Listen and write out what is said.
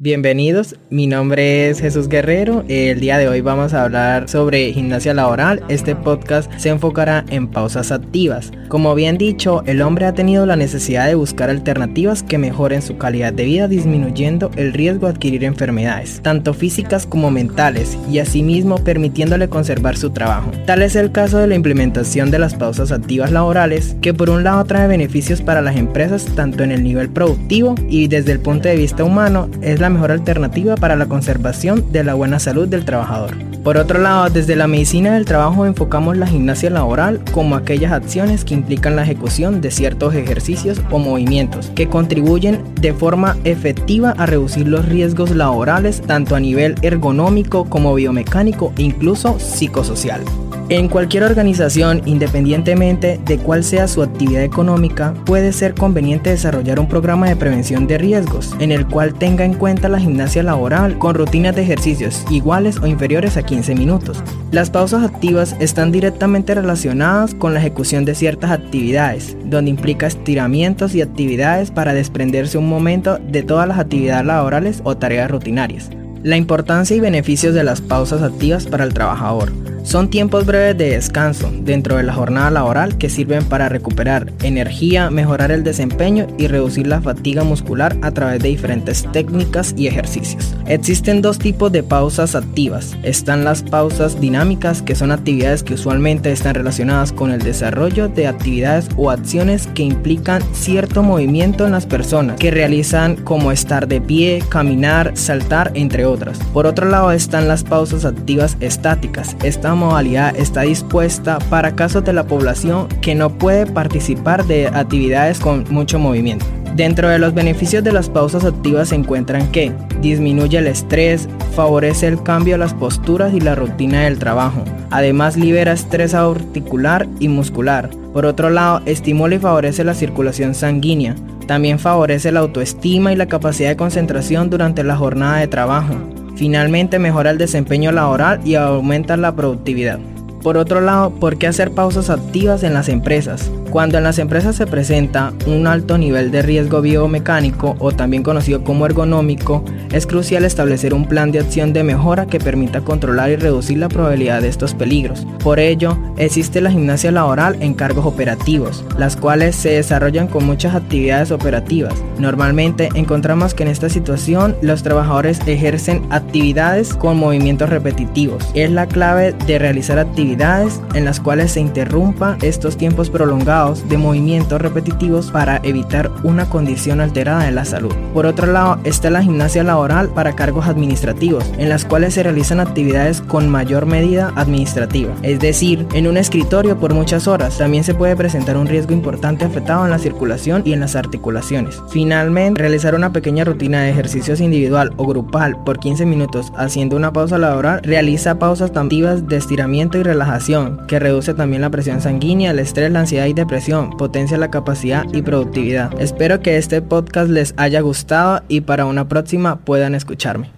Bienvenidos, mi nombre es Jesús Guerrero. El día de hoy vamos a hablar sobre gimnasia laboral. Este podcast se enfocará en pausas activas. Como bien dicho, el hombre ha tenido la necesidad de buscar alternativas que mejoren su calidad de vida disminuyendo el riesgo de adquirir enfermedades, tanto físicas como mentales, y asimismo permitiéndole conservar su trabajo. Tal es el caso de la implementación de las pausas activas laborales, que por un lado trae beneficios para las empresas tanto en el nivel productivo y desde el punto de vista humano es la mejor alternativa para la conservación de la buena salud del trabajador. Por otro lado, desde la medicina del trabajo enfocamos la gimnasia laboral como aquellas acciones que implican la ejecución de ciertos ejercicios o movimientos que contribuyen de forma efectiva a reducir los riesgos laborales tanto a nivel ergonómico como biomecánico e incluso psicosocial. En cualquier organización, independientemente de cuál sea su actividad económica, puede ser conveniente desarrollar un programa de prevención de riesgos, en el cual tenga en cuenta la gimnasia laboral con rutinas de ejercicios iguales o inferiores a 15 minutos. Las pausas activas están directamente relacionadas con la ejecución de ciertas actividades, donde implica estiramientos y actividades para desprenderse un momento de todas las actividades laborales o tareas rutinarias. La importancia y beneficios de las pausas activas para el trabajador. Son tiempos breves de descanso dentro de la jornada laboral que sirven para recuperar energía, mejorar el desempeño y reducir la fatiga muscular a través de diferentes técnicas y ejercicios. Existen dos tipos de pausas activas. Están las pausas dinámicas, que son actividades que usualmente están relacionadas con el desarrollo de actividades o acciones que implican cierto movimiento en las personas, que realizan como estar de pie, caminar, saltar, entre Por otro lado están las pausas activas estáticas modalidad está dispuesta para casos de la población que no puede participar de actividades con mucho movimiento. Dentro de los beneficios de las pausas activas se encuentran que disminuye el estrés, favorece el cambio de las posturas y la rutina del trabajo. Además libera estrés articular y muscular. Por otro lado, estimula y favorece la circulación sanguínea. También favorece la autoestima y la capacidad de concentración durante la jornada de trabajo. Finalmente mejora el desempeño laboral y aumenta la productividad. Por otro lado, ¿por qué hacer pausas activas en las empresas? Cuando en las empresas se presenta un alto nivel de riesgo biomecánico o también conocido como ergonómico, es crucial establecer un plan de acción de mejora que permita controlar y reducir la probabilidad de estos peligros. Por ello, existe la gimnasia laboral en cargos operativos, las cuales se desarrollan con muchas actividades operativas. Normalmente encontramos que en esta situación los trabajadores ejercen actividades con movimientos repetitivos. Es la clave de realizar actividades en las cuales se interrumpa estos tiempos prolongados de movimientos repetitivos para evitar una condición alterada de la salud. Por otro lado, está la gimnasia laboral para cargos administrativos, en las cuales se realizan actividades con mayor medida administrativa, es decir, en un escritorio por muchas horas. También se puede presentar un riesgo importante afectado en la circulación y en las articulaciones. Finalmente, realizar una pequeña rutina de ejercicios individual o grupal por 15 minutos haciendo una pausa laboral realiza pausas activas de estiramiento y relajación, que reduce también la presión sanguínea, el estrés, la ansiedad y depresión, potencia la capacidad y productividad. Espero que este podcast les haya gustado y para una próxima puedan escucharme.